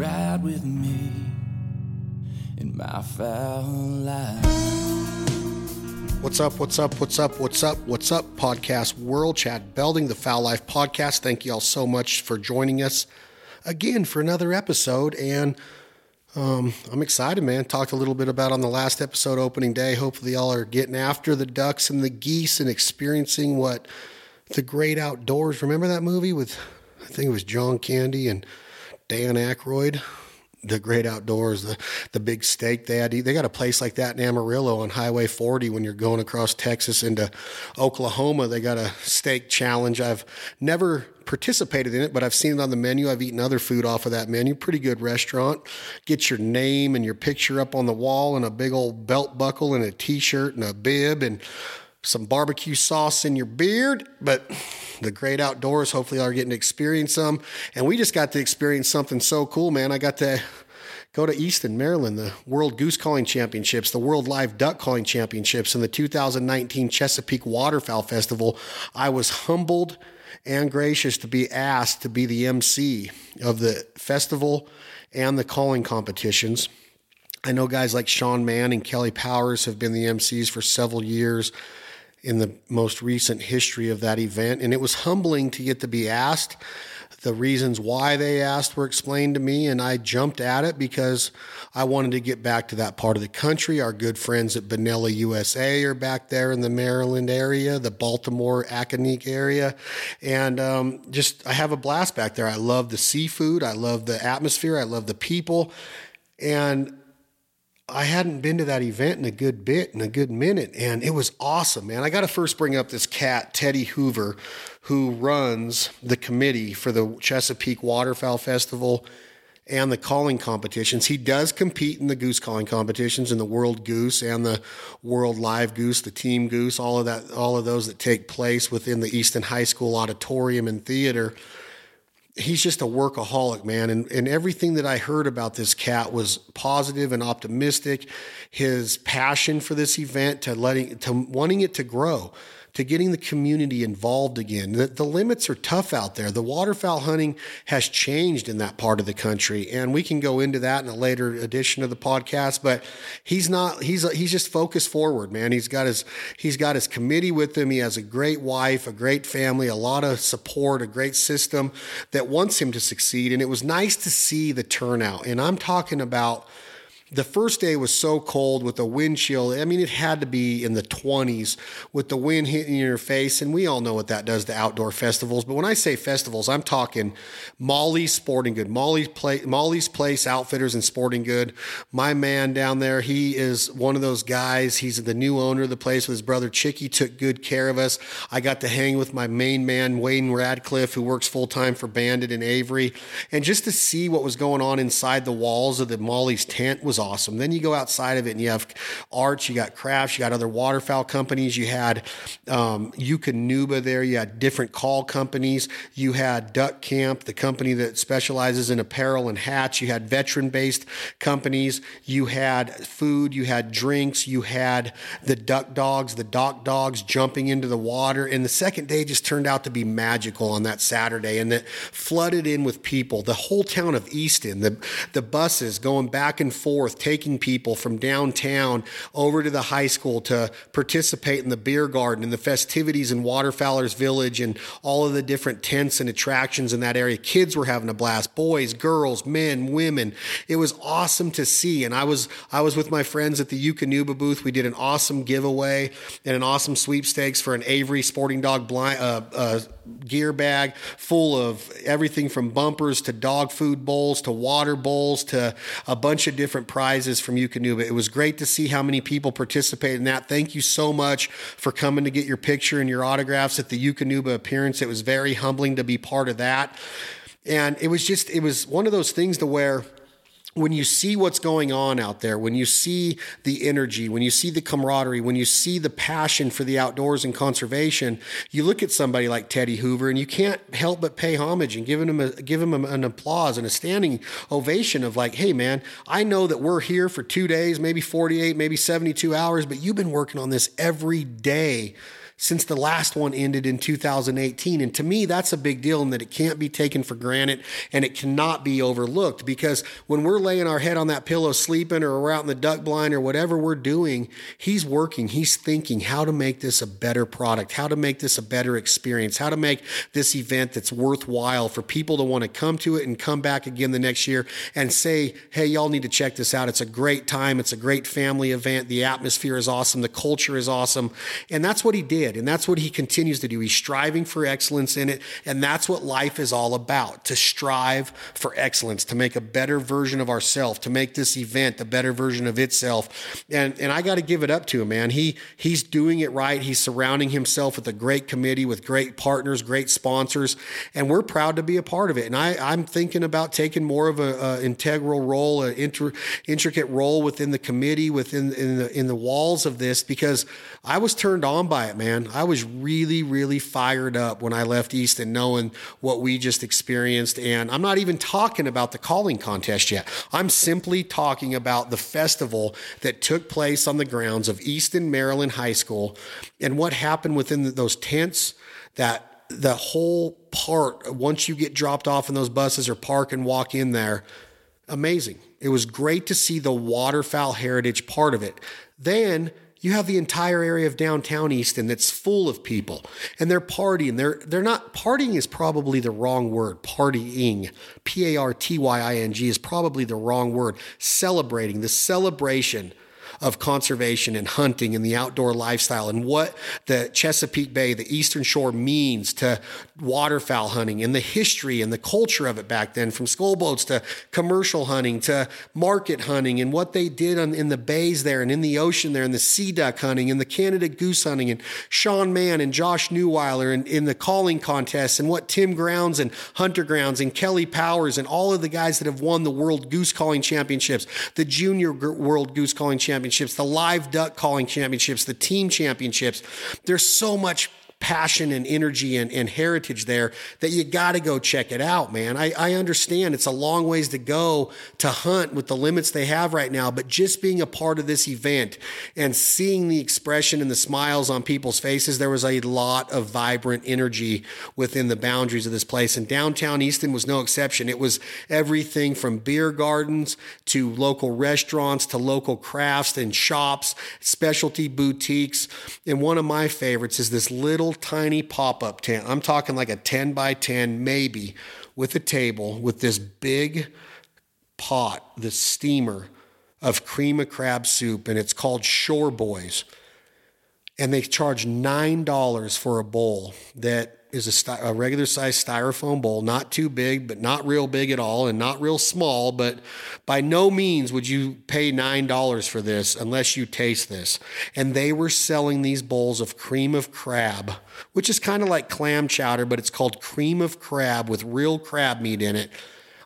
ride with me in my fowl life. What's up? What's up? What's up? What's up? What's up? Podcast World Chad Belding, the Fowl Life Podcast. Thank you all so much for joining us again for another episode. And um, I'm excited, man. Talked a little bit about on the last episode, opening day. Hopefully, y'all are getting after the ducks and the geese and experiencing what the great outdoors. Remember that movie with, I think it was John Candy and Dan Aykroyd? the great outdoors, the the big steak they had. They got a place like that in Amarillo on Highway 40 when you're going across Texas into Oklahoma. They got a steak challenge. I've never participated in it, but I've seen it on the menu. I've eaten other food off of that menu. Pretty good restaurant. Get your name and your picture up on the wall and a big old belt buckle and a t-shirt and a bib and some barbecue sauce in your beard, but the great outdoors, hopefully, are getting to experience some. And we just got to experience something so cool, man. I got to go to Easton, Maryland, the World Goose Calling Championships, the World Live Duck Calling Championships, and the 2019 Chesapeake Waterfowl Festival. I was humbled and gracious to be asked to be the MC of the festival and the calling competitions. I know guys like Sean Mann and Kelly Powers have been the MCs for several years in the most recent history of that event. And it was humbling to get to be asked. The reasons why they asked were explained to me, and I jumped at it because I wanted to get back to that part of the country. Our good friends at Benelli USA are back there in the Maryland area, the Baltimore Accokeek area, and um, just I have a blast back there. I love the seafood, I love the atmosphere, I love the people, and I hadn't been to that event in a good bit, in a good minute, and it was awesome, man. I got to first bring up this cat, Teddy Hoover, who runs the committee for the Chesapeake Waterfowl Festival and the calling competitions. He does compete in the goose calling competitions in the World Goose and the World Live Goose, the Team Goose, all of that, all of those that take place within the Easton High School auditorium and theater he's just a workaholic, man. And, and everything that I heard about this cat was positive and optimistic. His passion for this event to letting, to wanting it to grow to getting the community involved again. The, the, limits are tough out there. The waterfowl hunting has changed in that part of the country, and we can go into that in a later edition of the podcast. But he's not. He's he's just focused forward, man. He's got his he's got his committee with him. He has a great wife, a great family, a lot of support, a great system that wants him to succeed. And it was nice to see the turnout. And I'm talking about the first day was so cold with the wind chill. I mean, it had to be in the 20s with the wind hitting your face. And we all know what that does to outdoor festivals. But when I say festivals, I'm talking Molly's Sporting Good, Molly's, Play, Molly's Place Outfitters and Sporting Good. My man down there, he is one of those guys. He's the new owner of the place with his brother Chicky, took good care of us. I got to hang with my main man, Wayne Radcliffe, who works full time for Banded and Avery. And just to see what was going on inside the walls of the Molly's tent was awesome. Then you go outside of it and you have arts, you got crafts, you got other waterfowl companies, you had um, Eukanuba there, you had different call companies, you had Duck Camp, the company that specializes in apparel and hats, you had veteran based companies, you had food, you had drinks, you had the duck dogs, the dock dogs jumping into the water. And the second day just turned out to be magical on that Saturday and that flooded in with people. The whole town of Easton, the, the buses going back and forth forth, taking people from downtown over to the high school to participate in the beer garden and the festivities in Waterfowlers Village and all of the different tents and attractions in that area. Kids were having a blast, boys, girls, men, women. It was awesome to see. And I was I was with my friends at the Eukanuba booth. We did an awesome giveaway and an awesome sweepstakes for an Avery Sporting Dog blind. Uh, uh, gear bag full of everything from bumpers to dog food bowls to water bowls to a bunch of different prizes from Eukanuba. It was great to see how many people participated in that. Thank you so much for coming to get your picture and your autographs at the Eukanuba appearance. It was very humbling to be part of that. And it was just, it was one of those things to where when you see what's going on out there, when you see the energy, when you see the camaraderie, when you see the passion for the outdoors and conservation, you look at somebody like Teddy Hoover and you can't help but pay homage and give him a, give him an applause and a standing ovation of like, hey man, I know that we're here for two days, maybe 48, maybe 72 hours, but you've been working on this every day since the last one ended in 2018. And to me, that's a big deal and that it can't be taken for granted and it cannot be overlooked because when we're laying our head on that pillow sleeping or we're out in the duck blind or whatever we're doing, he's working, he's thinking how to make this a better product, how to make this a better experience, how to make this event that's worthwhile for people to want to come to it and come back again the next year and say, hey, y'all need to check this out. It's a great time, it's a great family event. The atmosphere is awesome, the culture is awesome. And that's what he did did. And that's what he continues to do. He's striving for excellence in it. And that's what life is all about to strive for excellence, to make a better version of ourselves, to make this event a better version of itself. And, and I got to give it up to him, man. He, he's doing it right. He's surrounding himself with a great committee, with great partners, great sponsors. And we're proud to be a part of it. And I, I'm thinking about taking more of an integral role, an inter, intricate role within the committee, within in the, in the walls of this, because I was turned on by it, man man. I was really, really fired up when I left Easton, knowing what we just experienced. And I'm not even talking about the calling contest yet. I'm simply talking about the festival that took place on the grounds of Easton, Maryland High School and what happened within those tents that the whole part, once you get dropped off in those buses or park and walk in there, amazing. It was great to see the waterfowl heritage part of it. Then you have the entire area of downtown Easton that's full of people and they're partying. They're they're not partying is probably the wrong word. Partying, P A R T Y I N G is probably the wrong word. Celebrating, the celebration of conservation and hunting and the outdoor lifestyle and what the Chesapeake Bay, the Eastern Shore means to waterfowl hunting and the history and the culture of it back then, from school boats to commercial hunting to market hunting and what they did on, in the bays there and in the ocean there and the sea duck hunting and the Canada goose hunting and Sean Mann and Josh Newweiler and in the calling contests and what Tim Grounds and Hunter Grounds and Kelly Powers and all of the guys that have won the World Goose Calling Championships, the Junior World Goose Calling Championships championships, the live duck calling championships, the team championships. There's so much passion and energy and, and heritage there that you got to go check it out, man. I, I understand it's a long ways to go to hunt with the limits they have right now, but just being a part of this event and seeing the expression and the smiles on people's faces, there was a lot of vibrant energy within the boundaries of this place. And downtown Easton was no exception. It was everything from beer gardens to local restaurants to local crafts and shops, specialty boutiques. And one of my favorites is this little little tiny pop up tent. I'm talking like a 10 by 10, maybe, with a table with this big pot, this steamer of cream of crab soup, and it's called Shore Boys. And they charge $9 for a bowl that is a, a regular size styrofoam bowl, not too big, but not real big at all, and not real small. But by no means would you pay $9 for this unless you taste this. And they were selling these bowls of cream of crab, which is kind of like clam chowder, but it's called cream of crab with real crab meat in it.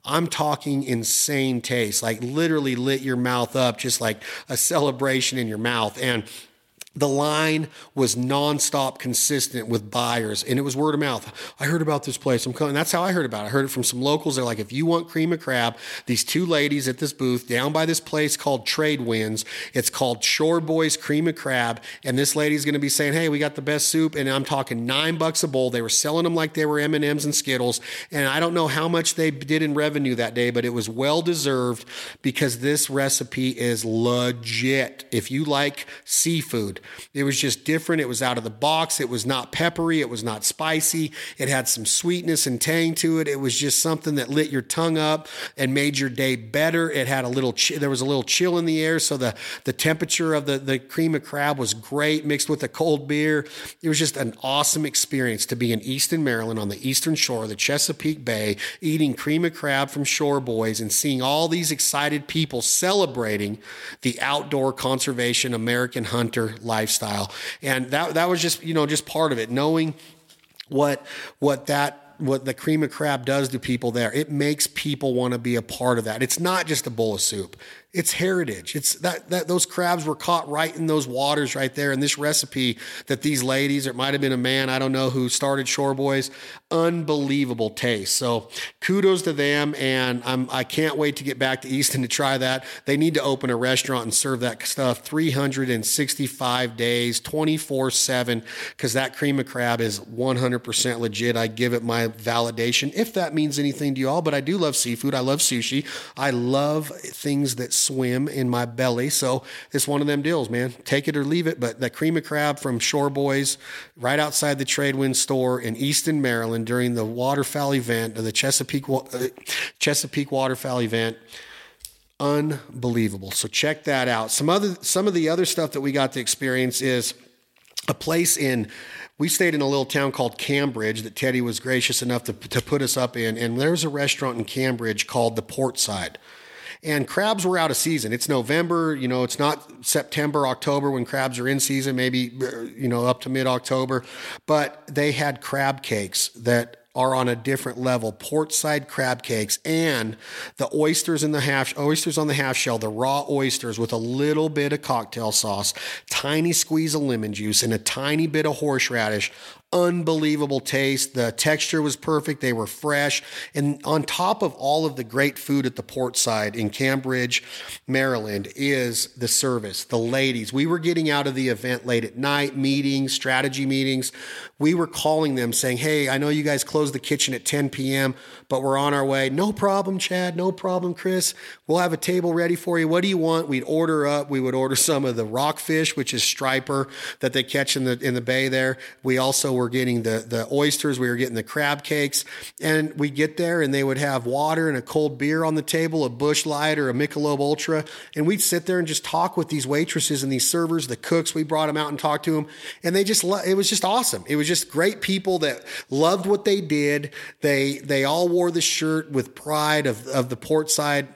I'm talking insane taste, like literally lit your mouth up, just like a celebration in your mouth. And the line was nonstop consistent with buyers and it was word of mouth. I heard about this place. I'm coming. That's how I heard about it. I heard it from some locals. They're like, if you want cream of crab, these two ladies at this booth down by this place called Trade Winds, it's called Shore Boys Cream of Crab. And this lady's going to be saying, hey, we got the best soup. And I'm talking nine bucks a bowl. They were selling them like they were M&Ms and Skittles. And I don't know how much they did in revenue that day, but it was well deserved because this recipe is legit. If you like seafood, it was just different. It was out of the box. It was not peppery. It was not spicy. It had some sweetness and tang to it. It was just something that lit your tongue up and made your day better. It had a little, ch- there was a little chill in the air. So the, the temperature of the, the cream of crab was great mixed with a cold beer. It was just an awesome experience to be in Easton, Maryland on the eastern shore of the Chesapeake Bay, eating cream of crab from Shore Boys and seeing all these excited people celebrating the outdoor conservation American hunter lifestyle. And that, that was just, you know, just part of it, knowing what, what that what the cream of crab does to people there. It makes people want to be a part of that. It's not just a bowl of soup. It's heritage. It's that, that those crabs were caught right in those waters right there. And this recipe that these ladies, it might have been a man, I don't know, who started Shore Boys, unbelievable taste. So kudos to them. And I'm, I can't wait to get back to Easton to try that. They need to open a restaurant and serve that stuff 365 days, 24 7, because that cream of crab is 100% legit. I give it my validation, if that means anything to you all. But I do love seafood. I love sushi. I love things that swim in my belly. So it's one of them deals, man. Take it or leave it. But the cream of crab from Shore Boys, right outside the Tradewind store in Easton, Maryland, during the waterfowl event, the Chesapeake uh, Chesapeake waterfowl event unbelievable. So check that out. Some other some of the other stuff that we got to experience is a place in we stayed in a little town called Cambridge that Teddy was gracious enough to, to put us up in. And there's a restaurant in Cambridge called the Portside. And crabs were out of season. It's November, you know, it's not September, October when crabs are in season, maybe, uh, you know, up to mid October. But they had crab cakes that are on a different level. Portside crab cakes and the oysters in the half oysters on the half shell, the raw oysters with a little bit of cocktail sauce, tiny squeeze of lemon juice, and a tiny bit of horseradish unbelievable taste. The texture was perfect. They were fresh. And on top of all of the great food at the port side in Cambridge, Maryland, is the service, the ladies. We were getting out of the event late at night, meetings, strategy meetings. We were calling them saying, Hey, I know you guys close the kitchen at 10 p.m., but we're on our way. No problem, Chad. No problem, Chris. We'll have a table ready for you. What do you want? We'd order up. We would order some of the rockfish, which is striper that they catch in the in the bay there. We also were getting the the oysters. We were getting the crab cakes, and we get there and they would have water and a cold beer on the table, a Busch Light or a Michelob Ultra, and we'd sit there and just talk with these waitresses and these servers, the cooks. We brought them out and talked to them, and they just it was just awesome. It was just great people that loved what they did. They they all wore the shirt with pride of, of the Portside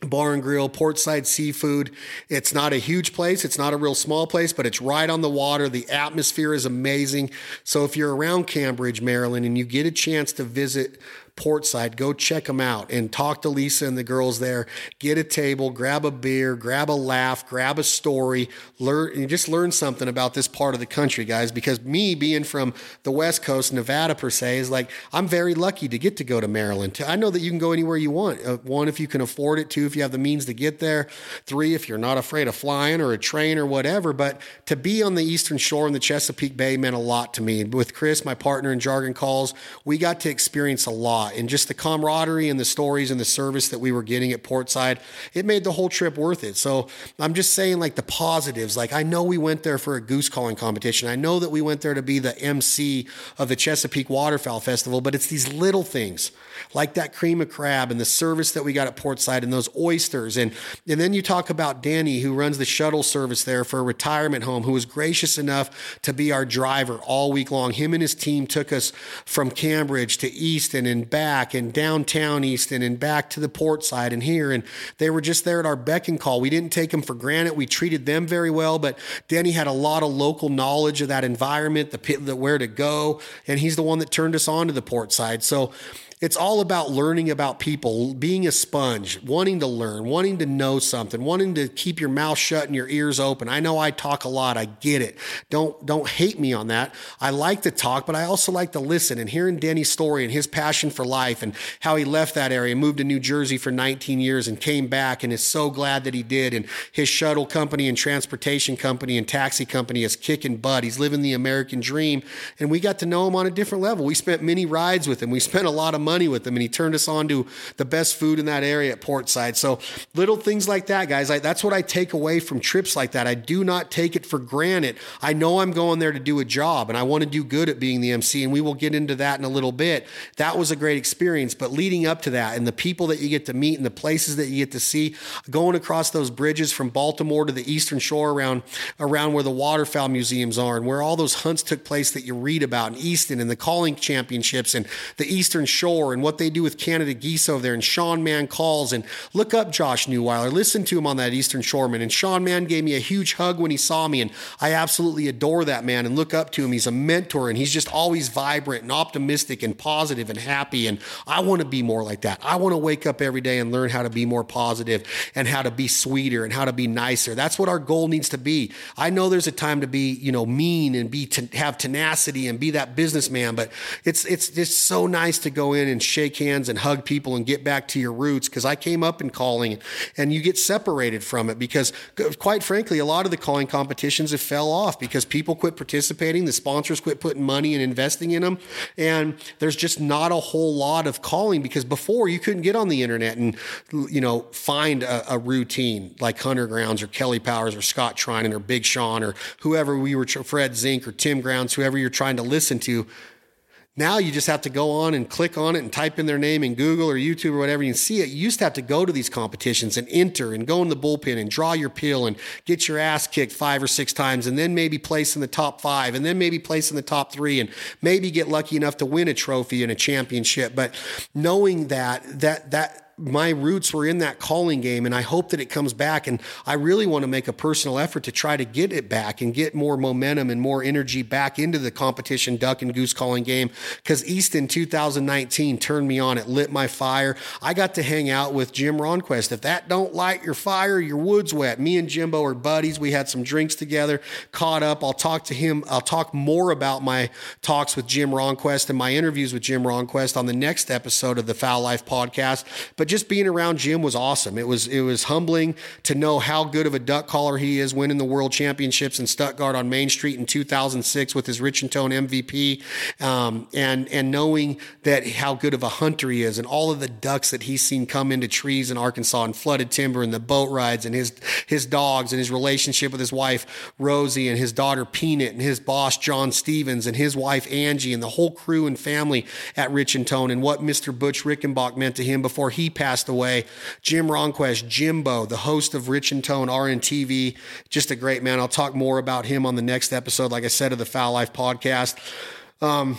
bar and grill, portside seafood. It's not a huge place. It's not a real small place, but it's right on the water. The atmosphere is amazing. So if you're around Cambridge, Maryland, and you get a chance to visit Portside. Go check them out and talk to Lisa and the girls there. Get a table, grab a beer, grab a laugh, grab a story, learn and just learn something about this part of the country, guys. Because me being from the West Coast, Nevada per se, is like I'm very lucky to get to go to Maryland. I know that you can go anywhere you want. Uh, one, if you can afford it. Two, if you have the means to get there. Three, if you're not afraid of flying or a train or whatever. But to be on the Eastern Shore in the Chesapeake Bay meant a lot to me. With Chris, my partner in Jargon Calls, we got to experience a lot and just the camaraderie and the stories and the service that we were getting at Portside, it made the whole trip worth it. So I'm just saying, like, the positives. Like, I know we went there for a goose calling competition. I know that we went there to be the MC of the Chesapeake Waterfowl Festival, but it's these little things like that cream of crab and the service that we got at Portside and those oysters. And, and then you talk about Danny, who runs the shuttle service there for a retirement home, who was gracious enough to be our driver all week long. Him and his team took us from Cambridge to Easton and back and downtown Easton and back to the port side and here. And they were just there at our beck and call. We didn't take them for granted. We treated them very well, but Danny had a lot of local knowledge of that environment, the, pit, the where to go. And he's the one that turned us on to the port side. So it's all about learning about people, being a sponge, wanting to learn, wanting to know something, wanting to keep your mouth shut and your ears open. I know I talk a lot. I get it. Don't don't hate me on that. I like to talk, but I also like to listen and hearing Denny's story and his passion for life and how he left that area, moved to New Jersey for 19 years and came back and is so glad that he did. And his shuttle company and transportation company and taxi company is kicking butt. He's living the American dream. And we got to know him on a different level. We spent many rides with him. We spent a lot of money with him, and he turned us on to the best food in that area at Portside. So little things like that, guys. I, that's what I take away from trips like that. I do not take it for granted. I know I'm going there to do a job, and I want to do good at being the MC, and we will get into that in a little bit. That was a great experience, but leading up to that, and the people that you get to meet, and the places that you get to see, going across those bridges from Baltimore to the Eastern Shore around around where the waterfowl museums are, and where all those hunts took place that you read about in Easton and the calling championships and the Eastern Shore And what they do with Canada Geese over there and Sean Mann calls and look up Josh Newweiler. Listen to him on that Eastern Shoreman. And Sean Mann gave me a huge hug when he saw me. And I absolutely adore that man and look up to him. He's a mentor and he's just always vibrant and optimistic and positive and happy. And I want to be more like that. I want to wake up every day and learn how to be more positive and how to be sweeter and how to be nicer. That's what our goal needs to be. I know there's a time to be, you know, mean and be to have tenacity and be that businessman, but it's it's just so nice to go in and shake hands and hug people and get back to your roots because I came up in calling and you get separated from it because quite frankly, a lot of the calling competitions have fell off because people quit participating, the sponsors quit putting money and investing in them, and there's just not a whole lot of calling because before you couldn't get on the internet and you know find a, a routine like Hunter Grounds or Kelly Powers or Scott Trinan or Big Sean or whoever we were Fred Zink or Tim Grounds, whoever you're trying to listen to now you just have to go on and click on it and type in their name in Google or YouTube or whatever. You can see it. You used to have to go to these competitions and enter and go in the bullpen and draw your pill and get your ass kicked five or six times and then maybe place in the top five and then maybe place in the top three and maybe get lucky enough to win a trophy and a championship. But knowing that, that, that, my roots were in that calling game and I hope that it comes back and I really want to make a personal effort to try to get it back and get more momentum and more energy back into the competition duck and goose calling game cuz Easton 2019 turned me on. It lit my fire. I got to hang out with Jim Ronquest if that don't light your fire your wood's wet. Me and Jimbo are buddies. We had some drinks together caught up. I'll talk to him. I'll talk more about my talks with Jim Ronquest and my interviews with Jim Ronquest on the next episode of the Fowl Life podcast. But just being around Jim was awesome. It was it was humbling to know how good of a duck caller he is, winning the World Championships in Stuttgart on Main Street in 2006 with his Rich-N-Tone MVP, um, and and knowing that how good of a hunter he is, and all of the ducks that he's seen come into trees in Arkansas and flooded timber, and the boat rides, and his his dogs, and his relationship with his wife Rosie, and his daughter Peanut, and his boss John Stevens, and his wife Angie, and the whole crew and family at Rich-N-Tone, and what Mr. Butch Richenback meant to him before he passed away. Jim Ronquest, Jimbo, the host of Rich and Tone RNTV, just a great man. I'll talk more about him on the next episode, like I said, of the Fowl Life podcast. Um,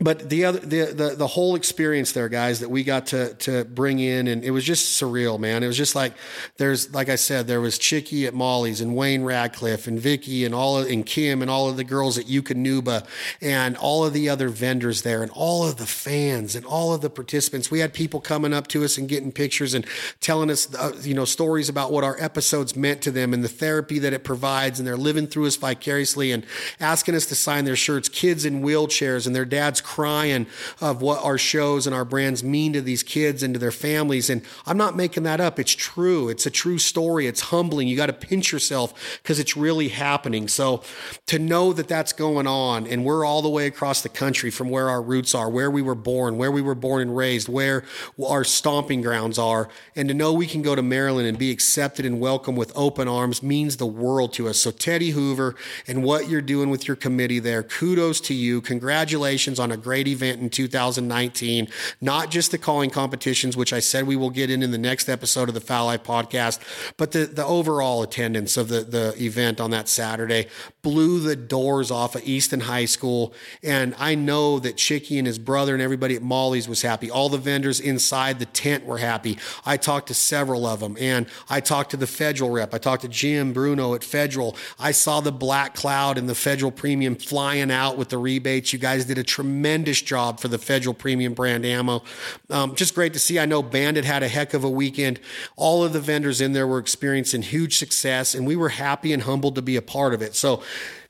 but the other the, the the whole experience there guys that we got to to bring in and it was just surreal man. It was just like there's like i said there was chicky at molly's and wayne radcliffe and vicky and all of, and kim and all of the girls at Eukanuba and all of the other vendors there and all of the fans and all of the participants. We had people coming up to us and getting pictures and telling us uh, you know stories about what our episodes meant to them and the therapy that it provides and they're living through us vicariously and asking us to sign their shirts kids in wheelchairs and their dads crying of what our shows and our brands mean to these kids and to their families. And I'm not making that up. It's true. It's a true story. It's humbling. You got to pinch yourself because it's really happening. So to know that that's going on and we're all the way across the country from where our roots are, where we were born, where we were born and raised, where our stomping grounds are, and to know we can go to Maryland and be accepted and welcome with open arms means the world to us. So Teddy Hoover and what you're doing with your committee there, kudos to you. Congratulations on a great event in 2019. Not just the calling competitions, which I said we will get in in the next episode of the Fowl Life podcast, but the, the overall attendance of the, the event on that Saturday blew the doors off of Easton High School. And I know that Chicky and his brother and everybody at Molly's was happy. All the vendors inside the tent were happy. I talked to several of them and I talked to the federal rep. I talked to Jim Bruno at Federal. I saw the black cloud and the federal premium flying out with the rebates. You guys did a tremendous job for the federal premium brand ammo. Um, just great to see. I know Banded had a heck of a weekend. All of the vendors in there were experiencing huge success and we were happy and humbled to be a part of it. So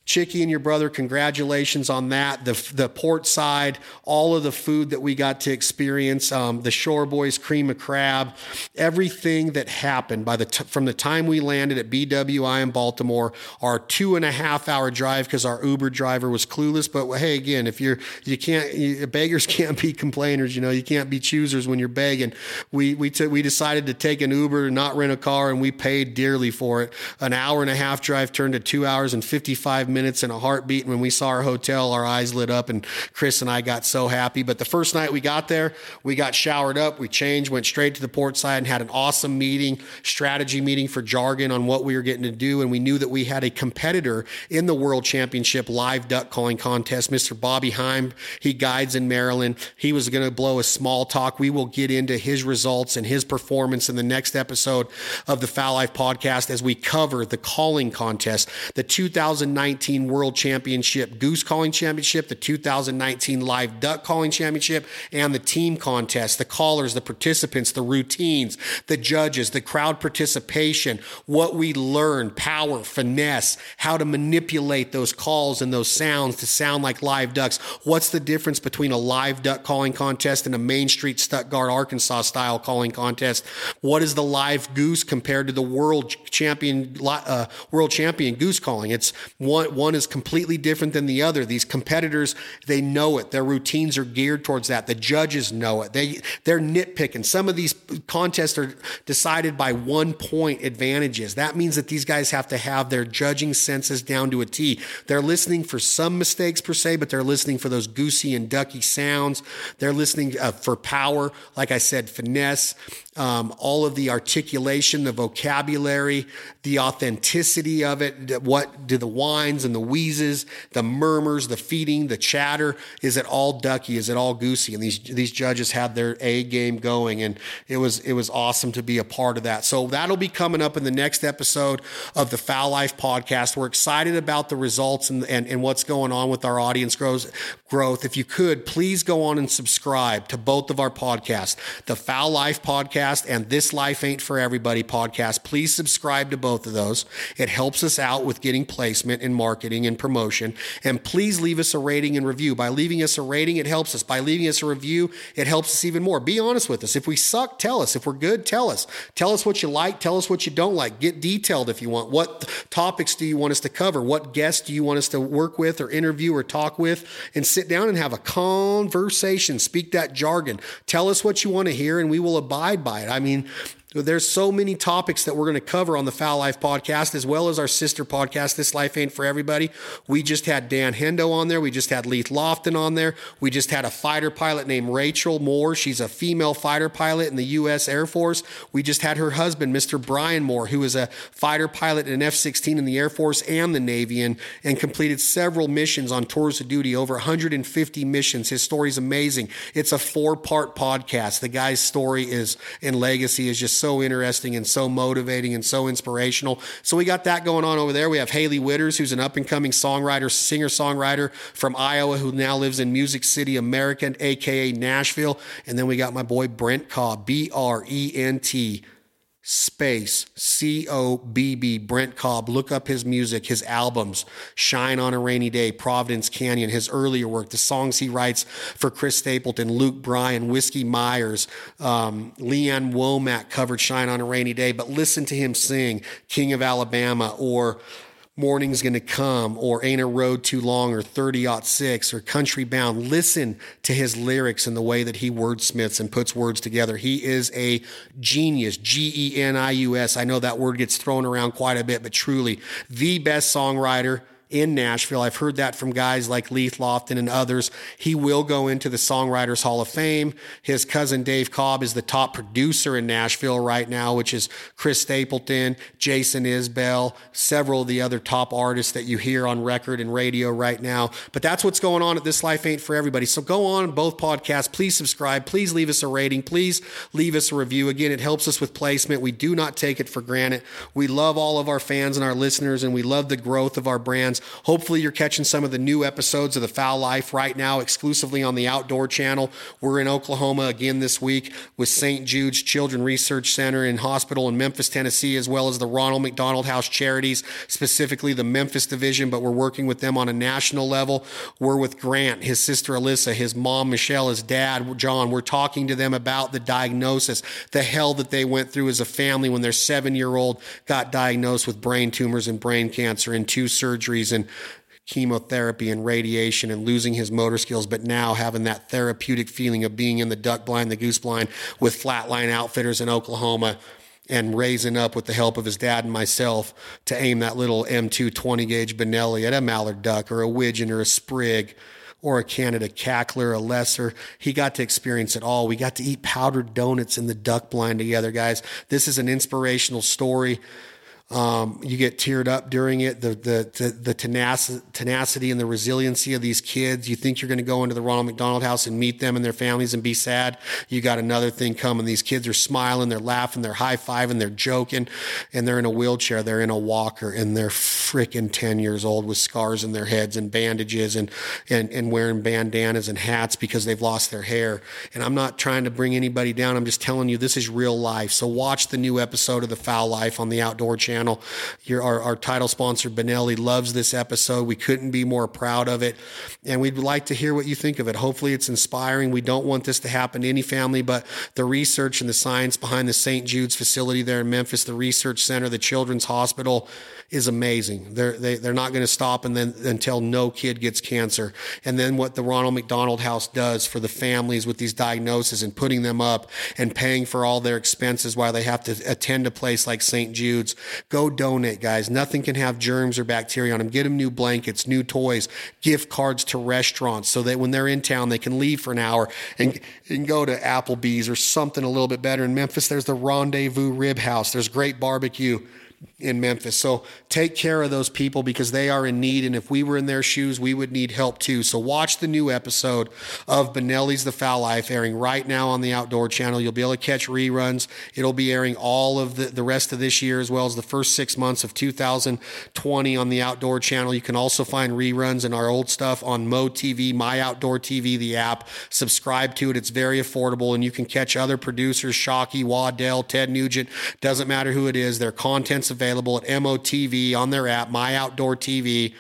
Chicky and your brother, congratulations on that. The, the port side, all of the food that we got to experience, um, the Shore Boys cream of crab, everything that happened by the t- from the time we landed at BWI in Baltimore, our two and a half hour drive because our Uber driver was clueless. But hey, again, if you're you can't you, beggars can't be complainers, you know, you can't be choosers when you're begging. We we t- we decided to take an Uber, and not rent a car, and we paid dearly for it. An hour and a half drive turned to two hours and fifty five minutes in a heartbeat. And when we saw our hotel, our eyes lit up, and Chris and I got so happy. But the first night we got there, we got showered up, we changed, went straight to the port side, and had an awesome meeting, strategy meeting for jargon on what we were getting to do. And we knew that we had a competitor in the World Championship live duck calling contest, Mr. Bobby Heim. He guides in Maryland. He was going to blow a small talk. We will get into his results and his performance in the next episode of the Fowl Life podcast as we cover the calling contest, the 2019 World Championship Goose Calling Championship, the 2019 Live Duck Calling Championship, and the team contest, the callers, the participants, the routines, the judges, the crowd participation, what we learned, power, finesse, how to manipulate those calls and those sounds to sound like live ducks. What's the difference between a live duck calling contest and a Main Street Stuttgart, Arkansas style calling contest? What is the live goose compared to the world champion, uh, world champion goose calling? It's one, one is completely different than the other. These competitors, they know it. Their routines are geared towards that. The judges know it. They, they're nitpicking. Some of these contests are decided by one point advantages. That means that these guys have to have their judging senses down to a T. They're listening for some mistakes per se, but they're listening for those goosey and ducky sounds. They're listening uh, for power, like I said, finesse, um, all of the articulation, the vocabulary, the authenticity of it. What do the whines and the wheezes, the murmurs, the feeding, the chatter? Is it all ducky? Is it all goosey? And these these judges had their A game going, and it was it was awesome to be a part of that. So that'll be coming up in the next episode of the Fowl Life podcast. We're excited about the results and, and, and what's going on with our audience growth. Growth. If you could, please go on and subscribe to both of our podcasts, the Fowl Life podcast podcast and This Life Ain't For Everybody podcast. Please subscribe to both of those. It helps us out with getting placement and marketing and promotion. And please leave us a rating and review. By leaving us a rating, it helps us. By leaving us a review, it helps us even more. Be honest with us. If we suck, tell us. If we're good, tell us. Tell us what you like. Tell us what you don't like. Get detailed if you want. What topics do you want us to cover? What guests do you want us to work with or interview or talk with? And sit down and have a conversation. Speak that jargon. Tell us what you want to hear, and we will abide by it. I mean, there's so many topics that we're going to cover on the Fowl Life podcast, as well as our sister podcast, This Life Ain't For Everybody. We just had Dan Hendo on there. We just had Leith Lofton on there. We just had a fighter pilot named Rachel Moore. She's a female fighter pilot in the U.S. Air Force. We just had her husband, Mr. Brian Moore, who is a fighter pilot in an F 16 in the Air Force and the Navy and, and completed several missions on tours of duty, over 150 missions. His story's amazing. It's a four part podcast. The guy's story is and legacy is just so interesting and so motivating and so inspirational. So we got that going on over there. We have Hailey Whitters, who's an up and coming songwriter, singer songwriter from Iowa, who now lives in Music City, America, aka Nashville. And then we got my boy Brent Cobb, B R E N T space C O B B Brent Cobb. Look up his music, his albums, Shine on a Rainy Day, Providence Canyon, his earlier work, the songs he writes for Chris Stapleton, Luke Bryan, Whiskey Myers, um, Lee Ann Womack covered Shine on a Rainy Day, but listen to him sing King of Alabama or Morning's Gonna Come or Ain't a Road Too Long or 30 6 or Country Bound. Listen to his lyrics and the way that he wordsmiths and puts words together. He is a genius, G E N I U S. I know that word gets thrown around quite a bit, but truly the best songwriter in Nashville. I've heard that from guys like Leith Lofton and others. He will go into the Songwriters Hall of Fame. His cousin Dave Cobb is the top producer in Nashville right now, which is Chris Stapleton, Jason Isbell, several of the other top artists that you hear on record and radio right now. But that's what's going on at This Life Ain't For Everybody. So go on both podcasts. Please subscribe. Please leave us a rating. Please leave us a review. Again, it helps us with placement. We do not take it for granted. We love all of our fans and our listeners, and we love the growth of our brands. Hopefully, you're catching some of the new episodes of The Fowl Life right now exclusively on the Outdoor Channel. We're in Oklahoma again this week with St. Jude's Children Research Center and Hospital in Memphis, Tennessee, as well as the Ronald McDonald House Charities, specifically the Memphis division, but we're working with them on a national level. We're with Grant, his sister Alyssa, his mom Michelle, his dad John. We're talking to them about the diagnosis, the hell that they went through as a family when their seven year old got diagnosed with brain tumors and brain cancer and two surgeries and chemotherapy and radiation and losing his motor skills, but now having that therapeutic feeling of being in the duck blind, the goose blind with flatline outfitters in Oklahoma and raising up with the help of his dad and myself to aim that little M2 20 gauge Benelli at a mallard duck or a widgeon or a sprig or a Canada cackler, a lesser. He got to experience it all. We got to eat powdered donuts in the duck blind together, guys. This is an inspirational story. Um, you get teared up during it. The the the, the tenac- tenacity and the resiliency of these kids. You think you're going to go into the Ronald McDonald House and meet them and their families and be sad. You got another thing coming. These kids are smiling, they're laughing, they're high fiving, they're joking, and they're in a wheelchair, they're in a walker, and they're freaking ten years old with scars in their heads and bandages and and and wearing bandanas and hats because they've lost their hair. And I'm not trying to bring anybody down. I'm just telling you this is real life. So watch the new episode of The Fowl Life on the Outdoor Channel channel. Your, our, our title sponsor, Benelli, loves this episode. We couldn't be more proud of it. And we'd like to hear what you think of it. Hopefully, it's inspiring. We don't want this to happen to any family, but the research and the science behind the St. Jude's facility there in Memphis, the research center, the Children's Hospital, is amazing. They're they, they're not going to stop and then until no kid gets cancer. And then what the Ronald McDonald House does for the families with these diagnoses and putting them up and paying for all their expenses while they have to attend a place like St. Jude's. Go donate, guys. Nothing can have germs or bacteria on them. Get them new blankets, new toys, gift cards to restaurants so that when they're in town they can leave for an hour and, and go to Applebee's or something a little bit better. In Memphis, there's the Rendezvous Rib House. There's great barbecue in Memphis. So take care of those people because they are in need. And if we were in their shoes, we would need help too. So watch the new episode of Benelli's The Fowl Life airing right now on the Outdoor Channel. You'll be able to catch reruns. It'll be airing all of the, the rest of this year as well as the first six months of 2020 on the Outdoor Channel. You can also find reruns and our old stuff on Mo TV, My Outdoor TV, the app. Subscribe to it. It's very affordable and you can catch other producers, Shockey, Waddell, Ted Nugent. Doesn't matter who it is. Their content's available at MOTV on their app, My Outdoor TV.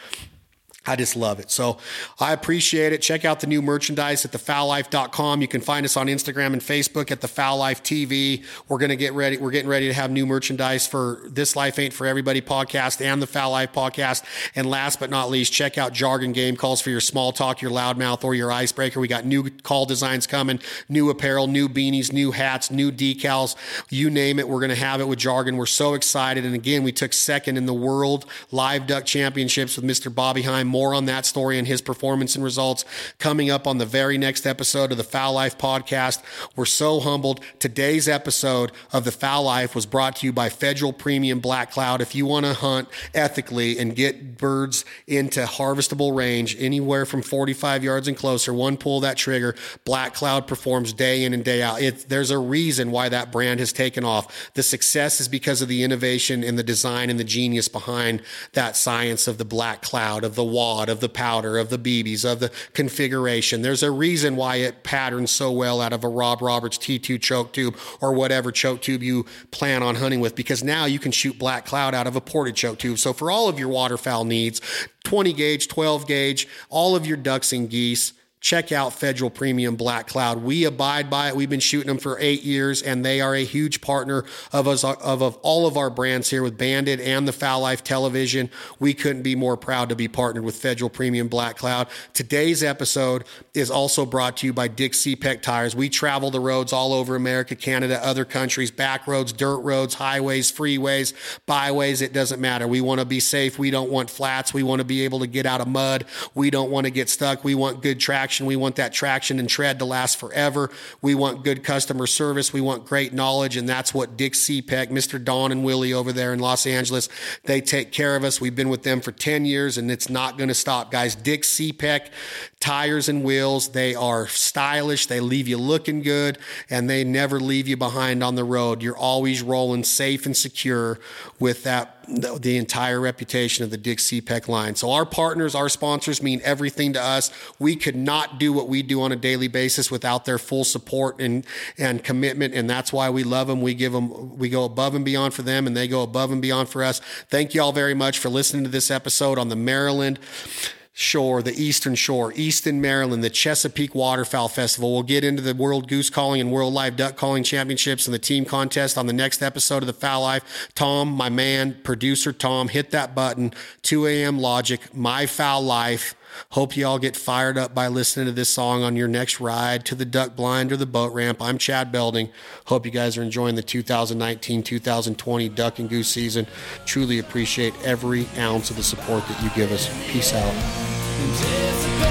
I just love it. So I appreciate it. Check out the new merchandise at thefowllife.com. You can find us on Instagram and Facebook at the Fowl Life TV. We're going to get ready. We're getting ready to have new merchandise for This Life Ain't For Everybody podcast and the Fowl Life podcast. And last but not least, check out Jargon Game Calls for your small talk, your loudmouth, or your icebreaker. We got new call designs coming, new apparel, new beanies, new hats, new decals. You name it, we're going to have it with Jargon. We're so excited. And again, we took second in the World Live Duck Championships with Mr. Bobby Heim more on that story and his performance and results coming up on the very next episode of the Fowl Life podcast. We're so humbled. Today's episode of the Fowl Life was brought to you by Federal Premium Black Cloud. If you want to hunt ethically and get birds into harvestable range anywhere from 45 yards and closer, one pull that trigger, Black Cloud performs day in and day out. It, there's a reason why that brand has taken off. The success is because of the innovation and the design and the genius behind that science of the black cloud, of the wall wad, of the powder, of the BBs, of the configuration. There's a reason why it patterns so well out of a Rob Roberts T2 choke tube or whatever choke tube you plan on hunting with, because now you can shoot black cloud out of a ported choke tube. So for all of your waterfowl needs, 20 gauge, 12 gauge, all of your ducks and geese, check out Federal Premium Black Cloud. We abide by it. We've been shooting them for eight years, and they are a huge partner of us of, of all of our brands here with Banded and the Fowl Life Television. We couldn't be more proud to be partnered with Federal Premium Black Cloud. Today's episode is also brought to you by Dick Cepek Tires. We travel the roads all over America, Canada, other countries, back roads, dirt roads, highways, freeways, byways. It doesn't matter. We want to be safe. We don't want flats. We want to be able to get out of mud. We don't want to get stuck. We want good traction traction. We want that traction and tread to last forever. We want good customer service. We want great knowledge. And that's what Dick Cepek, Mr. Don and Willie over there in Los Angeles, they take care of us. We've been with them for 10 years and it's not going to stop, guys. Dick Cepek tires and wheels. They are stylish. They leave you looking good and they never leave you behind on the road. You're always rolling safe and secure with that the entire reputation of the Dick Cepek line. So our partners, our sponsors mean everything to us. We could not do what we do on a daily basis without their full support and and commitment and that's why we love them. We give them we go above and beyond for them and they go above and beyond for us. Thank you all very much for listening to this episode on the Maryland shore, the eastern shore, Easton, Maryland, the Chesapeake Waterfowl Festival. We'll get into the World Goose Calling and World Live Duck Calling Championships and the team contest on the next episode of the Fowl Life. Tom, my man, producer Tom, hit that button. 2 a.m. Logic, My Fowl Life Hope you all get fired up by listening to this song on your next ride to the duck blind or the boat ramp. I'm Chad Belding. Hope you guys are enjoying the 2019 2020 duck and goose season. Truly appreciate every ounce of the support that you give us. Peace out.